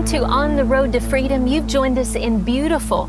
Welcome to On the Road to Freedom. You've joined us in beautiful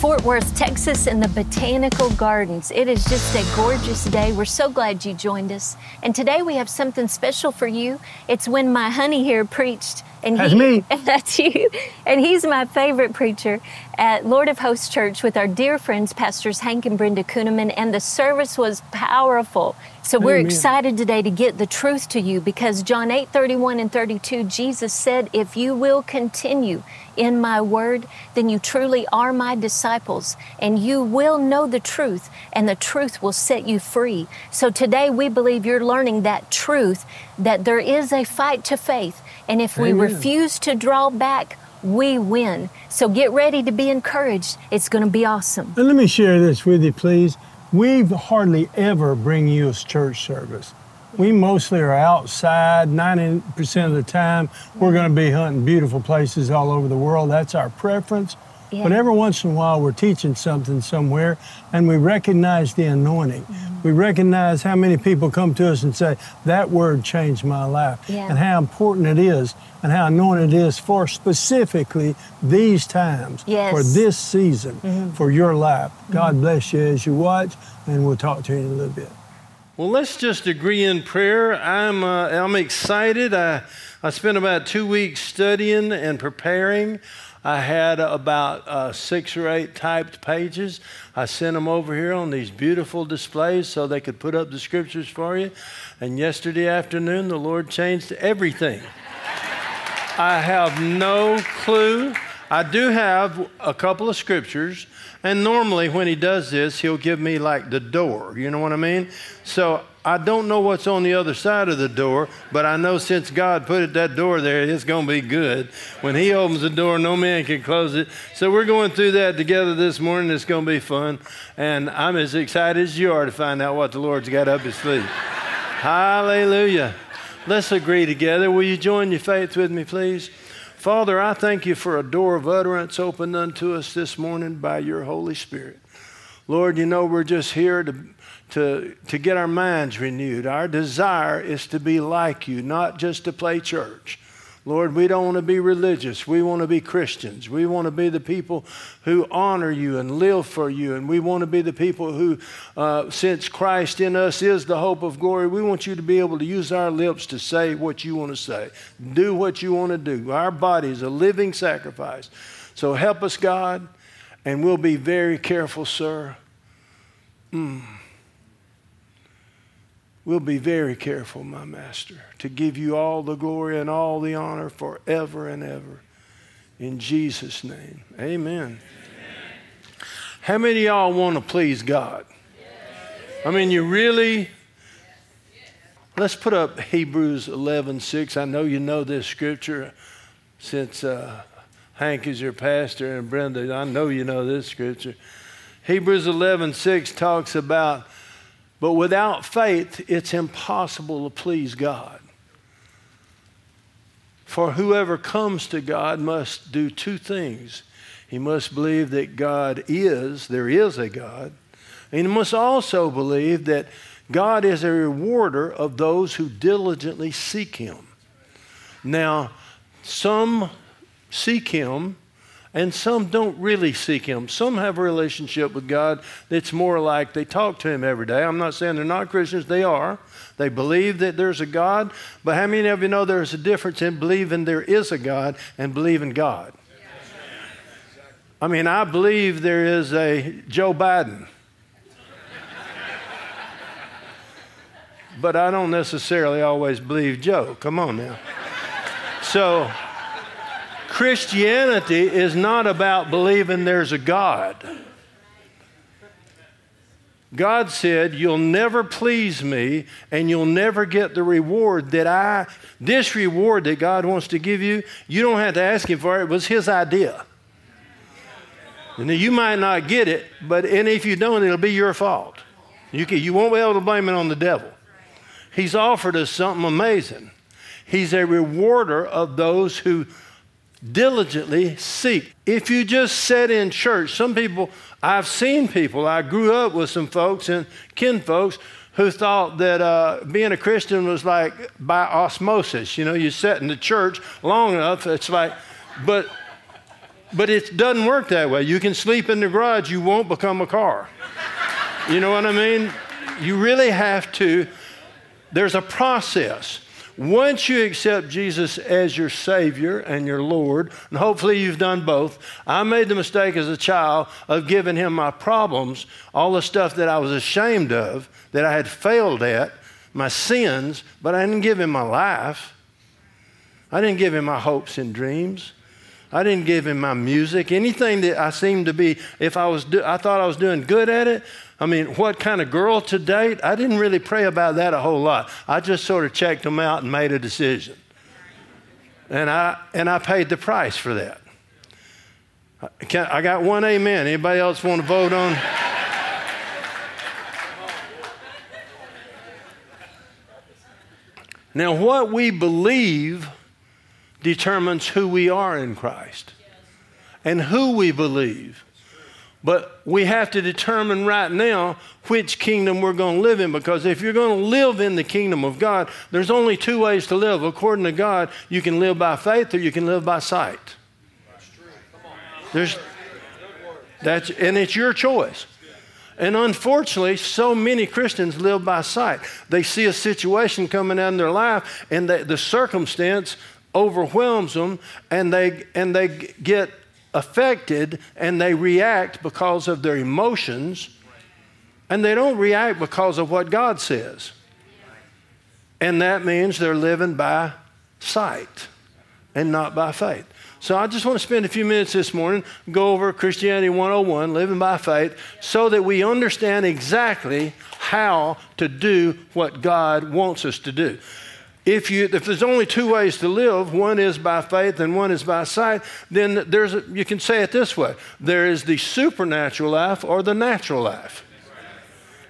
Fort Worth, Texas, in the Botanical Gardens. It is just a gorgeous day. We're so glad you joined us. And today we have something special for you. It's when my honey here preached. And that's he, me. That's you. And he's my favorite preacher at Lord of Hosts Church with our dear friends, Pastors Hank and Brenda Kunneman. And the service was powerful. So we're Amen. excited today to get the truth to you because John 8 31 and 32, Jesus said, If you will continue in my word, then you truly are my disciples and you will know the truth and the truth will set you free. So today we believe you're learning that truth that there is a fight to faith. And if Amen. we refuse to draw back, we win. So get ready to be encouraged. It's going to be awesome. And let me share this with you, please. We hardly ever bring you a church service. We mostly are outside 90% of the time. We're going to be hunting beautiful places all over the world. That's our preference. Yeah. But every once in a while, we're teaching something somewhere and we recognize the anointing. Mm-hmm. We recognize how many people come to us and say, That word changed my life, yeah. and how important it is and how anointed it is for specifically these times, yes. for this season, mm-hmm. for your life. God mm-hmm. bless you as you watch, and we'll talk to you in a little bit. Well, let's just agree in prayer. I'm, uh, I'm excited. I, I spent about two weeks studying and preparing. I had about uh, six or eight typed pages. I sent them over here on these beautiful displays so they could put up the scriptures for you. And yesterday afternoon, the Lord changed everything. I have no clue. I do have a couple of scriptures, and normally when he does this, he'll give me like the door. You know what I mean? So I don't know what's on the other side of the door, but I know since God put it that door there, it's going to be good. When He opens the door, no man can close it. So we're going through that together this morning. It's going to be fun, and I'm as excited as you are to find out what the Lord's got up His sleeve. Hallelujah. Let's agree together. Will you join your faith with me, please? Father, I thank you for a door of utterance opened unto us this morning by your Holy Spirit. Lord, you know we're just here to, to, to get our minds renewed. Our desire is to be like you, not just to play church. Lord, we don't want to be religious. We want to be Christians. We want to be the people who honor you and live for you. And we want to be the people who, uh, since Christ in us is the hope of glory, we want you to be able to use our lips to say what you want to say, do what you want to do. Our body is a living sacrifice. So help us, God, and we'll be very careful, sir. Mm. We'll be very careful, my master, to give you all the glory and all the honor forever and ever. In Jesus' name, amen. amen. How many y'all want to please God? I mean, you really. Let's put up Hebrews 11 6. I know you know this scripture since uh, Hank is your pastor and Brenda, I know you know this scripture. Hebrews 11 6 talks about but without faith, it's impossible to please God. For whoever comes to God must do two things. He must believe that God is, there is a God, and he must also believe that God is a rewarder of those who diligently seek him. Now, some seek him and some don't really seek Him. Some have a relationship with God that's more like they talk to Him every day. I'm not saying they're not Christians, they are. They believe that there's a God, but how many of you know there's a difference in believing there is a God and believing God? I mean, I believe there is a Joe Biden. but I don't necessarily always believe Joe. Come on now. So, Christianity is not about believing there's a God. God said, You'll never please me and you'll never get the reward that I, this reward that God wants to give you, you don't have to ask Him for it. It was His idea. And you might not get it, but and if you don't, it'll be your fault. You, can, you won't be able to blame it on the devil. He's offered us something amazing. He's a rewarder of those who diligently seek. If you just sit in church, some people, I've seen people, I grew up with some folks and kin folks who thought that uh, being a Christian was like by osmosis. You know, you sit in the church long enough, it's like, but, but it doesn't work that way. You can sleep in the garage, you won't become a car. You know what I mean? You really have to, there's a process. Once you accept Jesus as your Savior and your Lord, and hopefully you've done both, I made the mistake as a child of giving Him my problems, all the stuff that I was ashamed of, that I had failed at, my sins, but I didn't give Him my life. I didn't give Him my hopes and dreams. I didn't give him my music, anything that I seemed to be. If I was, do, I thought I was doing good at it. I mean, what kind of girl to date? I didn't really pray about that a whole lot. I just sort of checked them out and made a decision, and I and I paid the price for that. Can, I got one amen. Anybody else want to vote on? Now, what we believe determines who we are in Christ and who we believe. But we have to determine right now which kingdom we're going to live in because if you're going to live in the kingdom of God, there's only two ways to live. According to God, you can live by faith or you can live by sight. There's that's and it's your choice. And unfortunately, so many Christians live by sight. They see a situation coming out in their life, and they, the circumstance overwhelms them and they, and they get affected and they react because of their emotions and they don't react because of what God says. And that means they're living by sight and not by faith. So I just want to spend a few minutes this morning, go over Christianity 101, living by faith, so that we understand exactly how to do what God wants us to do if, you, if there's only two ways to live, one is by faith and one is by sight, then there's a, you can say it this way there is the supernatural life or the natural life.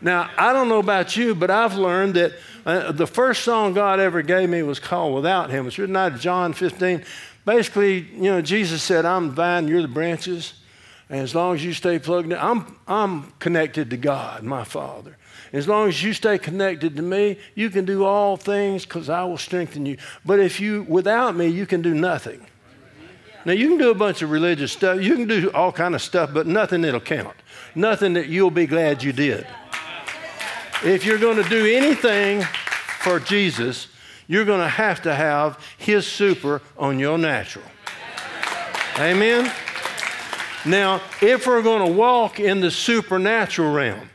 Now, I don't know about you, but I've learned that uh, the first song God ever gave me was called Without Him. It's written out of John 15. Basically, you know, Jesus said, I'm the vine, you're the branches. And as long as you stay plugged in, I'm, I'm connected to God, my Father. As long as you stay connected to me, you can do all things because I will strengthen you. But if you, without me, you can do nothing. Now you can do a bunch of religious stuff. You can do all kind of stuff, but nothing that'll count. Nothing that you'll be glad you did. If you're going to do anything for Jesus, you're going to have to have His super on your natural. Amen. Now, if we're going to walk in the supernatural realm,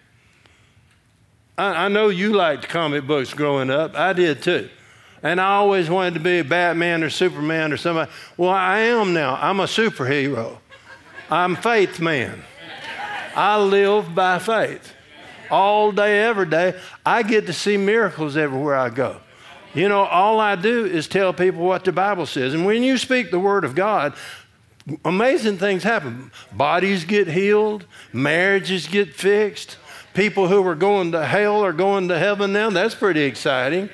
I, I know you liked comic books growing up. I did too. And I always wanted to be a Batman or Superman or somebody. Well, I am now. I'm a superhero. I'm faith man. I live by faith. All day, every day. I get to see miracles everywhere I go. You know, all I do is tell people what the Bible says. And when you speak the Word of God, amazing things happen. Bodies get healed, marriages get fixed, people who were going to hell are going to heaven now. That's pretty exciting.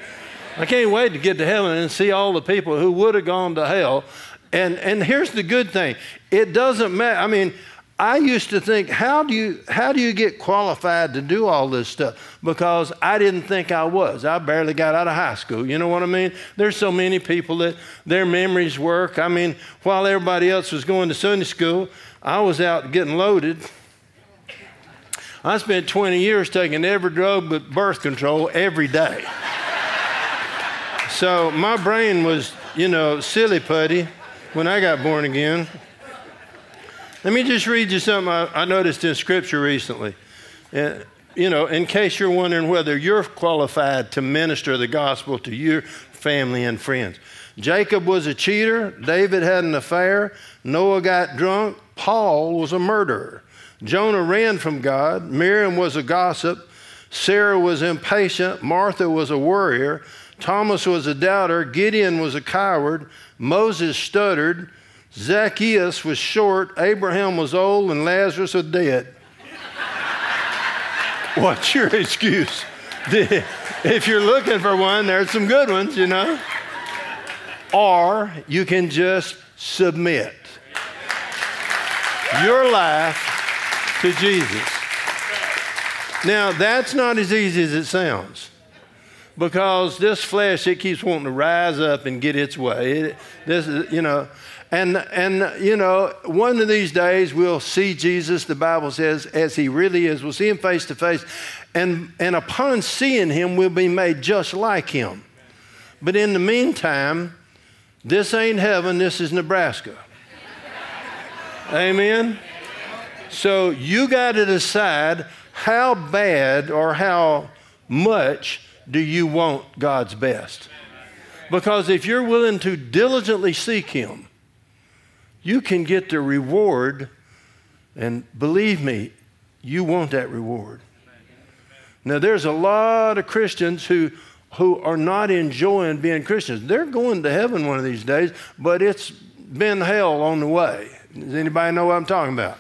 I can't wait to get to heaven and see all the people who would have gone to hell. And, and here's the good thing it doesn't matter. I mean, I used to think, how do, you, how do you get qualified to do all this stuff? Because I didn't think I was. I barely got out of high school. You know what I mean? There's so many people that their memories work. I mean, while everybody else was going to Sunday school, I was out getting loaded I spent 20 years taking every drug but birth control every day. so my brain was, you know, silly putty when I got born again. Let me just read you something I, I noticed in Scripture recently. And, you know, in case you're wondering whether you're qualified to minister the gospel to your family and friends. Jacob was a cheater, David had an affair, Noah got drunk, Paul was a murderer. Jonah ran from God. Miriam was a gossip. Sarah was impatient. Martha was a worrier. Thomas was a doubter. Gideon was a coward. Moses stuttered. Zacchaeus was short. Abraham was old. And Lazarus was dead. What's your excuse? if you're looking for one, there's some good ones, you know. Or you can just submit your life to Jesus. Now, that's not as easy as it sounds because this flesh, it keeps wanting to rise up and get its way. It, this is, you know, and, and, you know, one of these days we'll see Jesus, the Bible says, as he really is. We'll see him face to face. And, and upon seeing him, we'll be made just like him. But in the meantime, this ain't heaven, this is Nebraska. Amen? So you got to decide how bad or how much do you want God's best? Because if you're willing to diligently seek Him, you can get the reward, and believe me, you want that reward. Now, there's a lot of Christians who, who are not enjoying being Christians. They're going to heaven one of these days, but it's been hell on the way. Does anybody know what I'm talking about?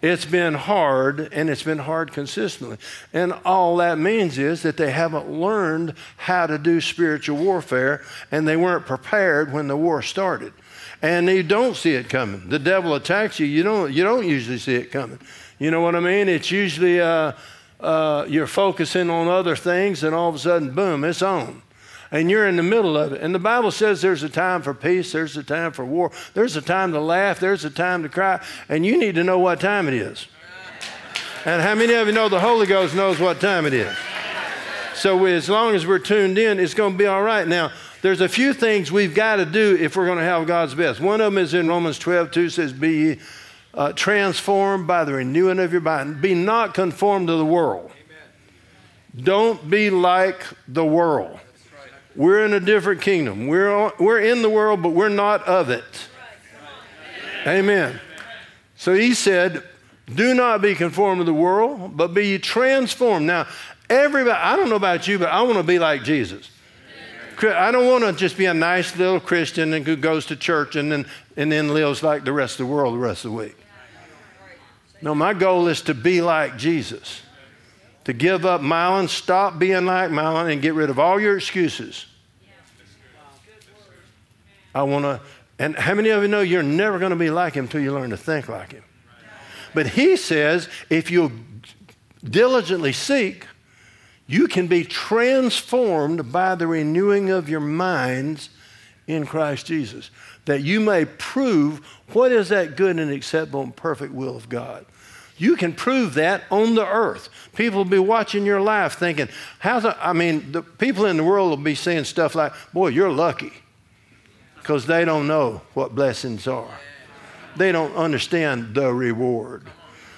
It's been hard, and it's been hard consistently. And all that means is that they haven't learned how to do spiritual warfare, and they weren't prepared when the war started. And you don't see it coming. The devil attacks you, you don't, you don't usually see it coming. You know what I mean? It's usually uh, uh, you're focusing on other things, and all of a sudden, boom, it's on and you're in the middle of it. And the Bible says there's a time for peace, there's a time for war, there's a time to laugh, there's a time to cry, and you need to know what time it is. And how many of you know the Holy Ghost knows what time it is? So we, as long as we're tuned in, it's going to be all right. Now, there's a few things we've got to do if we're going to have God's best. One of them is in Romans 12, 2 says, Be uh, transformed by the renewing of your mind. Be not conformed to the world. Don't be like the world. We're in a different kingdom. We're, we're in the world, but we're not of it. Amen. So he said, Do not be conformed to the world, but be transformed. Now, everybody, I don't know about you, but I want to be like Jesus. I don't want to just be a nice little Christian who goes to church and then, and then lives like the rest of the world the rest of the week. No, my goal is to be like Jesus to give up Mylon, stop being like Mylon, and get rid of all your excuses. I want to, and how many of you know you're never going to be like him until you learn to think like him? But he says if you diligently seek, you can be transformed by the renewing of your minds in Christ Jesus, that you may prove what is that good and acceptable and perfect will of God. You can prove that on the earth. People will be watching your life thinking, how's that? I mean, the people in the world will be saying stuff like, boy, you're lucky. Because they don't know what blessings are. They don't understand the reward.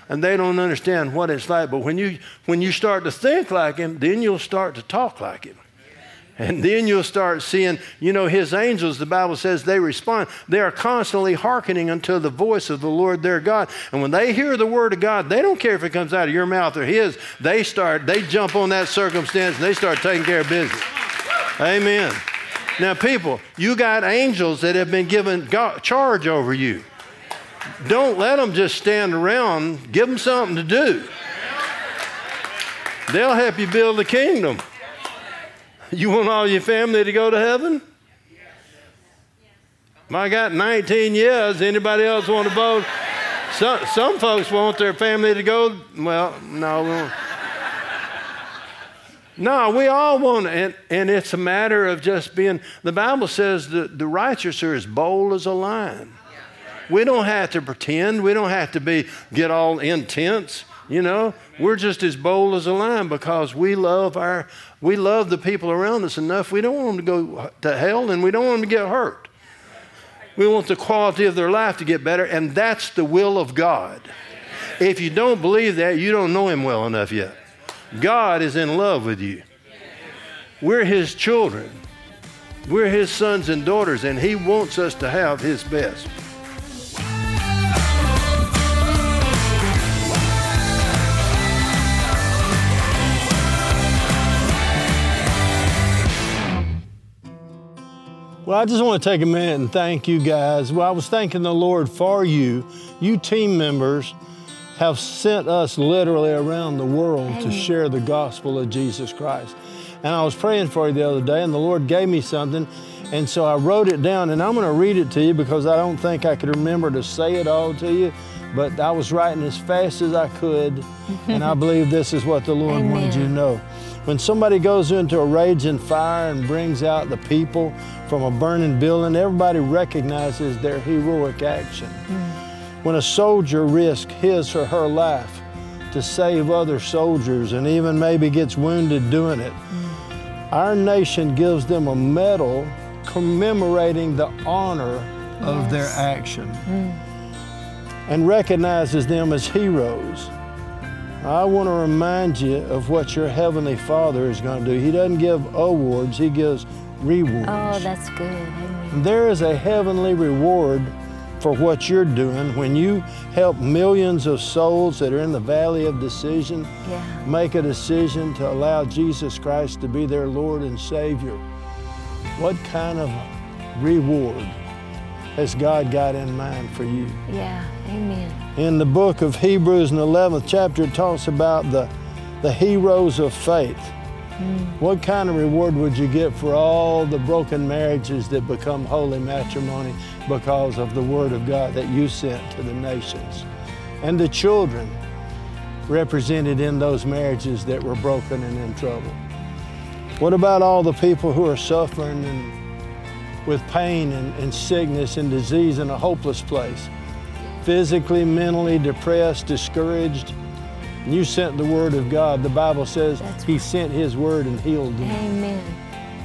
And they don't understand what it's like. But when you, when you start to think like Him, then you'll start to talk like Him. And then you'll start seeing, you know, his angels, the Bible says they respond. They are constantly hearkening unto the voice of the Lord their God. And when they hear the word of God, they don't care if it comes out of your mouth or his. They start, they jump on that circumstance and they start taking care of business. Amen. Now, people, you got angels that have been given charge over you. Don't let them just stand around. Give them something to do. They'll help you build the kingdom. You want all your family to go to heaven? I got 19 years. Anybody else want to vote? Some, some folks want their family to go. Well, no. No, we all want and, and it's a matter of just being, the Bible says that the righteous are as bold as a lion. We don't have to pretend. We don't have to be, get all intense. You know, we're just as bold as a lion because we love our, we love the people around us enough. We don't want them to go to hell and we don't want them to get hurt. We want the quality of their life to get better, and that's the will of God. If you don't believe that, you don't know Him well enough yet. God is in love with you. We're His children, we're His sons and daughters, and He wants us to have His best. Well, I just want to take a minute and thank you guys. Well, I was thanking the Lord for you. You team members have sent us literally around the world to share the gospel of Jesus Christ. And I was praying for you the other day, and the Lord gave me something. And so I wrote it down, and I'm going to read it to you because I don't think I could remember to say it all to you. but I was writing as fast as I could, and I believe this is what the Lord Amen. wanted you to know. When somebody goes into a raging fire and brings out the people from a burning building, everybody recognizes their heroic action. Mm. When a soldier risks his or her life to save other soldiers and even maybe gets wounded doing it, mm. our nation gives them a medal commemorating the honor of their Yes. action mm. and recognizes them as heroes. I want to remind you of what your Heavenly Father is going to do. He doesn't give awards, He gives rewards. Oh, that's good. Amen. There is a heavenly reward for what you're doing when you help millions of souls that are in the valley of decision Yeah. make a decision to allow Jesus Christ to be their Lord and Savior. What kind of reward has God got in mind for you? Yeah. Amen. In the book of Hebrews in the 11th chapter, it talks about the, the heroes of faith. Hmm. What kind of reward would you get for all the broken marriages that become holy matrimony because of the Word of God that you sent to the nations? And the children represented in those marriages that were broken and in trouble. What about all the people who are suffering and with pain and, and sickness and disease in a hopeless place? Physically, mentally depressed, discouraged. And you sent the Word of God. The Bible says That's He right. sent His Word and healed them. Amen.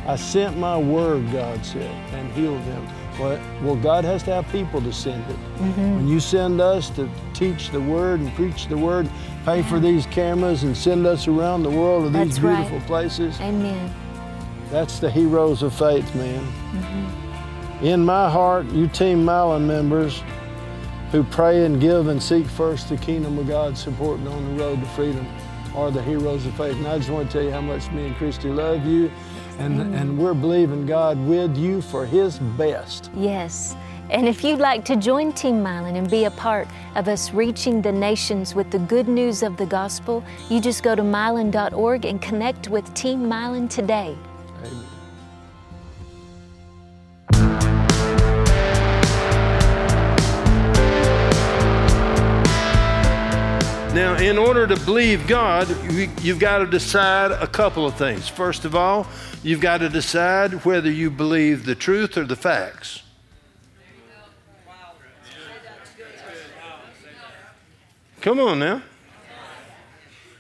I sent my Word, God said, and healed them. Well, well, God has to have people to send it. Mm-hmm. When you send us to teach the Word and preach the Word, pay for these cameras and send us around the world to these That's right. beautiful places, Amen. That's the heroes of faith, man. Mm-hmm. In my heart, you Team Mylon members who pray and give and seek first the kingdom of God, supporting on the road to freedom, are the heroes of faith. And I just want to tell you how much me and Christi love you, and, and we're believing God with you for His best. Yes. And if you'd like to join Team Mylon and be a part of us reaching the nations with the good news of the gospel, you just go to mylon.org and connect with Team Mylon today. In order to believe God, you, you've got to decide a couple of things. First of all, you've got to decide whether you believe the truth or the facts. Come on now.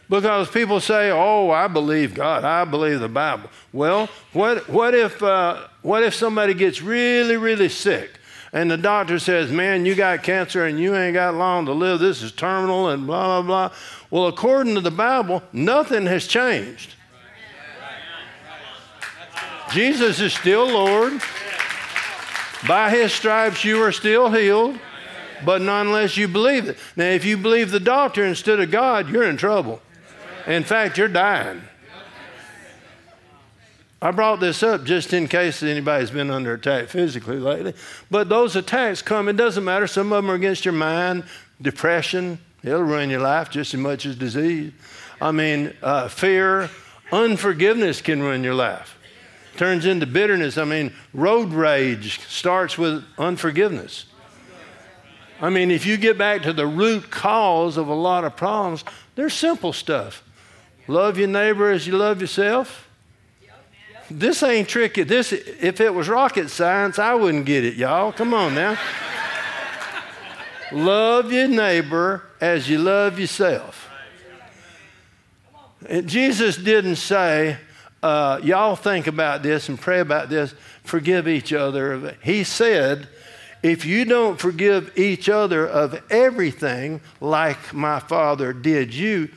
Because people say, "Oh, I believe God. I believe the Bible." Well, what what if uh, what if somebody gets really really sick, and the doctor says, "Man, you got cancer and you ain't got long to live. This is terminal and blah blah blah." Well, according to the Bible, nothing has changed. Jesus is still Lord. By His stripes you are still healed, but not unless you believe it. Now, if you believe the doctor instead of God, you're in trouble. In fact, you're dying. I brought this up just in case anybody's been under attack physically lately. But those attacks come, it doesn't matter. Some of them are against your mind, depression, it'll ruin your life just as much as disease. I mean, uh, fear, unforgiveness can ruin your life. Turns into bitterness. I mean, road rage starts with unforgiveness. I mean, if you get back to the root cause of a lot of problems, there's simple stuff. Love your neighbor as you love yourself. This ain't tricky. This, if it was rocket science, I wouldn't get it, y'all. Come on now. love your neighbor as you love yourself. And Jesus didn't say, uh, y'all think about this and pray about this, forgive each other. He said, if you don't forgive each other of everything like my Father did you,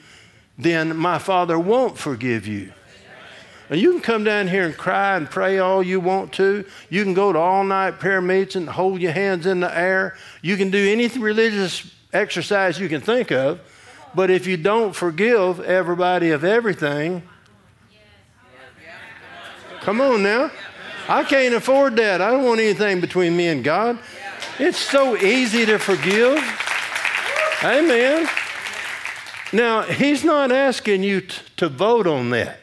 then my Father won't forgive you. And you can come down here and cry and pray all you want to. You can go to all night prayer meetings and hold your hands in the air. You can do any religious exercise you can think of. But if you don't forgive everybody of everything, come on now. I can't afford that. I don't want anything between me and God. It's so easy to forgive. Amen. Now, He's not asking you t- to vote on that.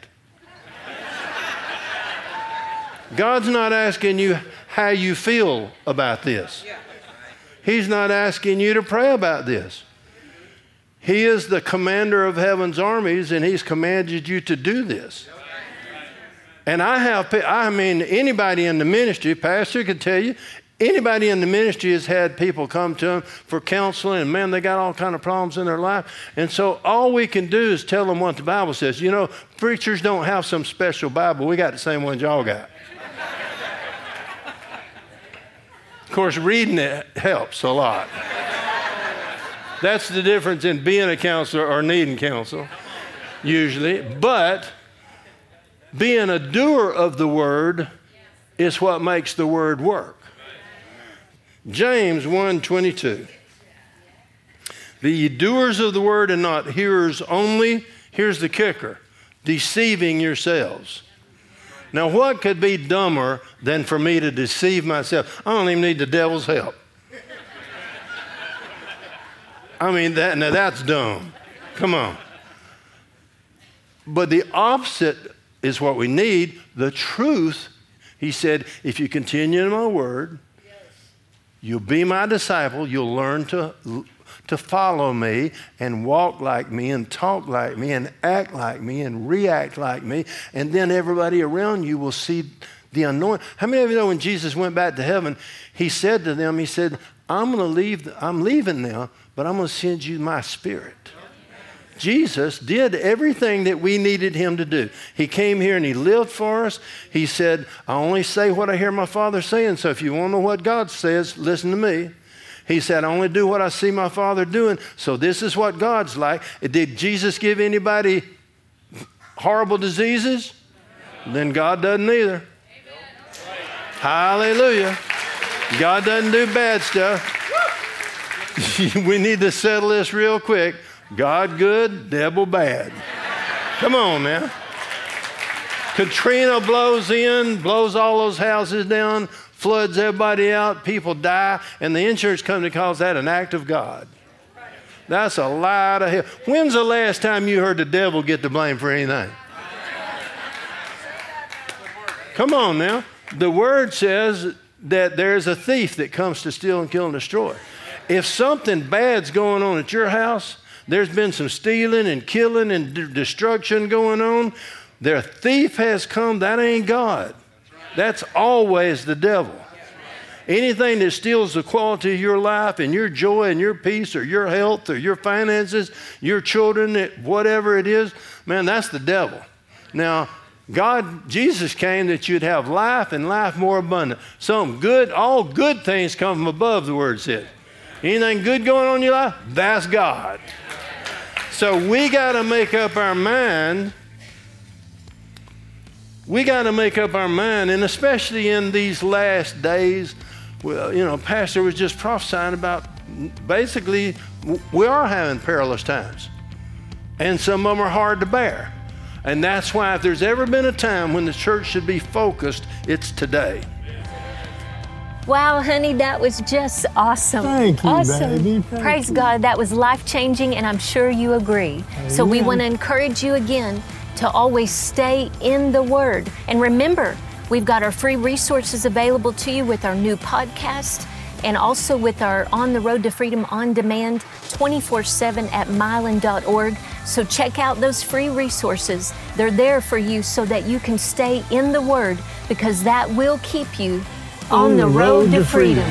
God's not asking you how you feel about this. He's not asking you to pray about this. He is the commander of heaven's armies, and He's commanded you to do this. And I have, I mean, anybody in the ministry, pastor could tell you, anybody in the ministry has had people come to them for counseling, and man, they got all kind of problems in their life. And so all we can do is tell them what the Bible says. You know, preachers don't have some special Bible. We got the same ones y'all got. Of course, reading it helps a lot. That's the difference in being a counselor or needing counsel, usually. But being a doer of the word is what makes the word work. James 1:22. Be ye doers of the word and not hearers only. Here's the kicker deceiving yourselves. Now, what could be dumber than for me to deceive myself? I don't even need the devil's help. I mean, that, now that's dumb. Come on. But the opposite is what we need the truth. He said, if you continue in my word, you'll be my disciple, you'll learn to, to follow me and walk like me and talk like me and act like me and react like me. And then everybody around you will see the anointing. How many of you know when Jesus went back to heaven, he said to them, He said, I'm going to leave, I'm leaving now, but I'm going to send you my spirit. Jesus did everything that we needed him to do. He came here and he lived for us. He said, I only say what I hear my Father saying, so if you want to know what God says, listen to me. He said, I only do what I see my Father doing, so this is what God's like. Did Jesus give anybody horrible diseases? Then God doesn't either. Hallelujah. God doesn't do bad stuff. we need to settle this real quick. God good, devil bad. Come on now. Katrina blows in, blows all those houses down, floods everybody out, people die, and the insurance company calls that an act of God. That's a lot of hell. When's the last time you heard the devil get the blame for anything? Come on now. The word says that there's a thief that comes to steal and kill and destroy. If something bad's going on at your house, there's been some stealing and killing and d- destruction going on. Their thief has come. That ain't God. That's always the devil. Anything that steals the quality of your life and your joy and your peace or your health or your finances, your children, whatever it is, man, that's the devil. Now, God, Jesus came that you'd have life and life more abundant. Some good, all good things come from above, the word says. Anything good going on in your life? That's God. So we got to make up our mind. We got to make up our mind, and especially in these last days, well, you know, Pastor was just prophesying about basically we are having perilous times, and some of them are hard to bear. And that's why, if there's ever been a time when the church should be focused, it's today. Wow, honey, that was just awesome. Thank you, awesome. baby. Thank Praise you. God. That was life changing, and I'm sure you agree. So we want to encourage you again to always stay in the Word. And remember, we've got our free resources available to you with our new podcast and also with our On the Road to Freedom on demand 24 7 at mylon.org. So check out those free resources. They're there for you so that you can stay in the Word because that will keep you on, the road, to freedom.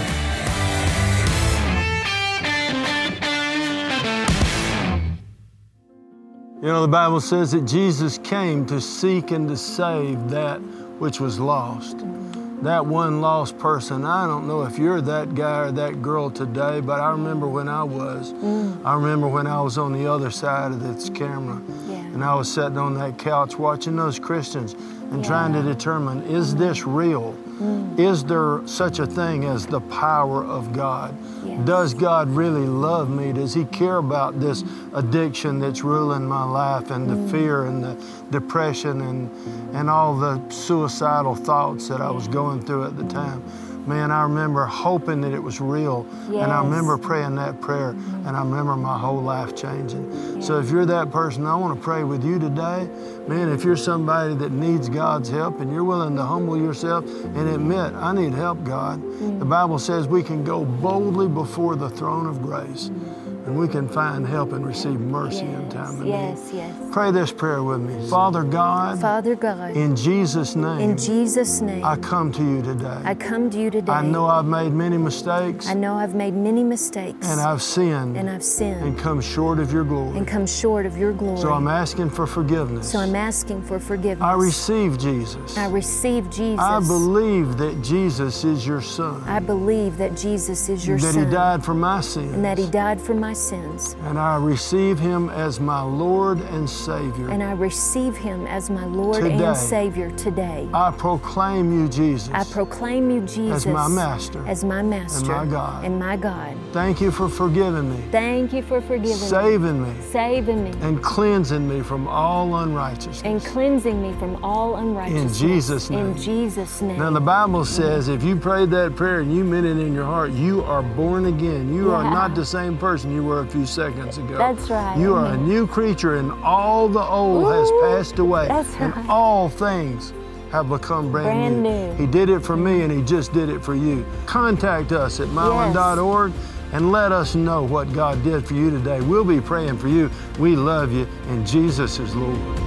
You know, the Bible says that Jesus came to seek and to save that which was lost. That one lost person. I don't know if you're that guy or that girl today, but I remember when I was. Mm. I remember when I was on the other side of this camera. Yeah. And I was sitting on that couch watching those Christians and trying to determine is this real? Mm. Is there such a thing as the power of God? Does God really love me? Does He care about this addiction that's ruling my life and the fear and the depression and, and all the suicidal thoughts that I was going through at the time? Man, I remember hoping that it was real. And I remember praying that prayer. Mm-hmm. And I remember my whole life changing. So if you're that person, I want to pray with you today. Man, if you're somebody that needs God's help and you're willing to humble yourself and admit, I need help, God. The mm-hmm. Bible says we can go boldly before the throne of grace and we can find help and receive mercy in time of yes, need. yes. yes. Pray this prayer with me. Father God, Father God, in Jesus' name, in Jesus' name, I come to you today. I come to you today. I know I've made many mistakes I know I've made many mistakes and I've sinned and I've sinned and come short of your glory. and come short of your glory. So I'm asking for forgiveness. So I'm asking for forgiveness. I receive Jesus. I receive Jesus. I believe that Jesus is your son. I believe that Jesus is your that son he died for my sins. and that he died for my sins. And I receive him as my Lord and Savior. And I receive him as my Lord Today. and Savior today. I proclaim you, Jesus. I proclaim you, Jesus, As my master as my master And my God. and my God. Thank you for forgiving me, Thank you for forgiving me, saving me, saving me, and cleansing me from all unrighteousness. and cleansing me from all unrighteousness. In Jesus' name. In Jesus' name. Now, the Bible says if you prayed that prayer and you meant it in your heart, you are born again. You are not the same person you were a few seconds ago. That's right. You are a new creature, and all the old has passed away. that's right. and all things have become brand, Brand new. He did it for me, and He just did it for you. Contact us at mylon.org and let us know what God did for you today. We'll be praying for you. We love you, and Jesus is Lord.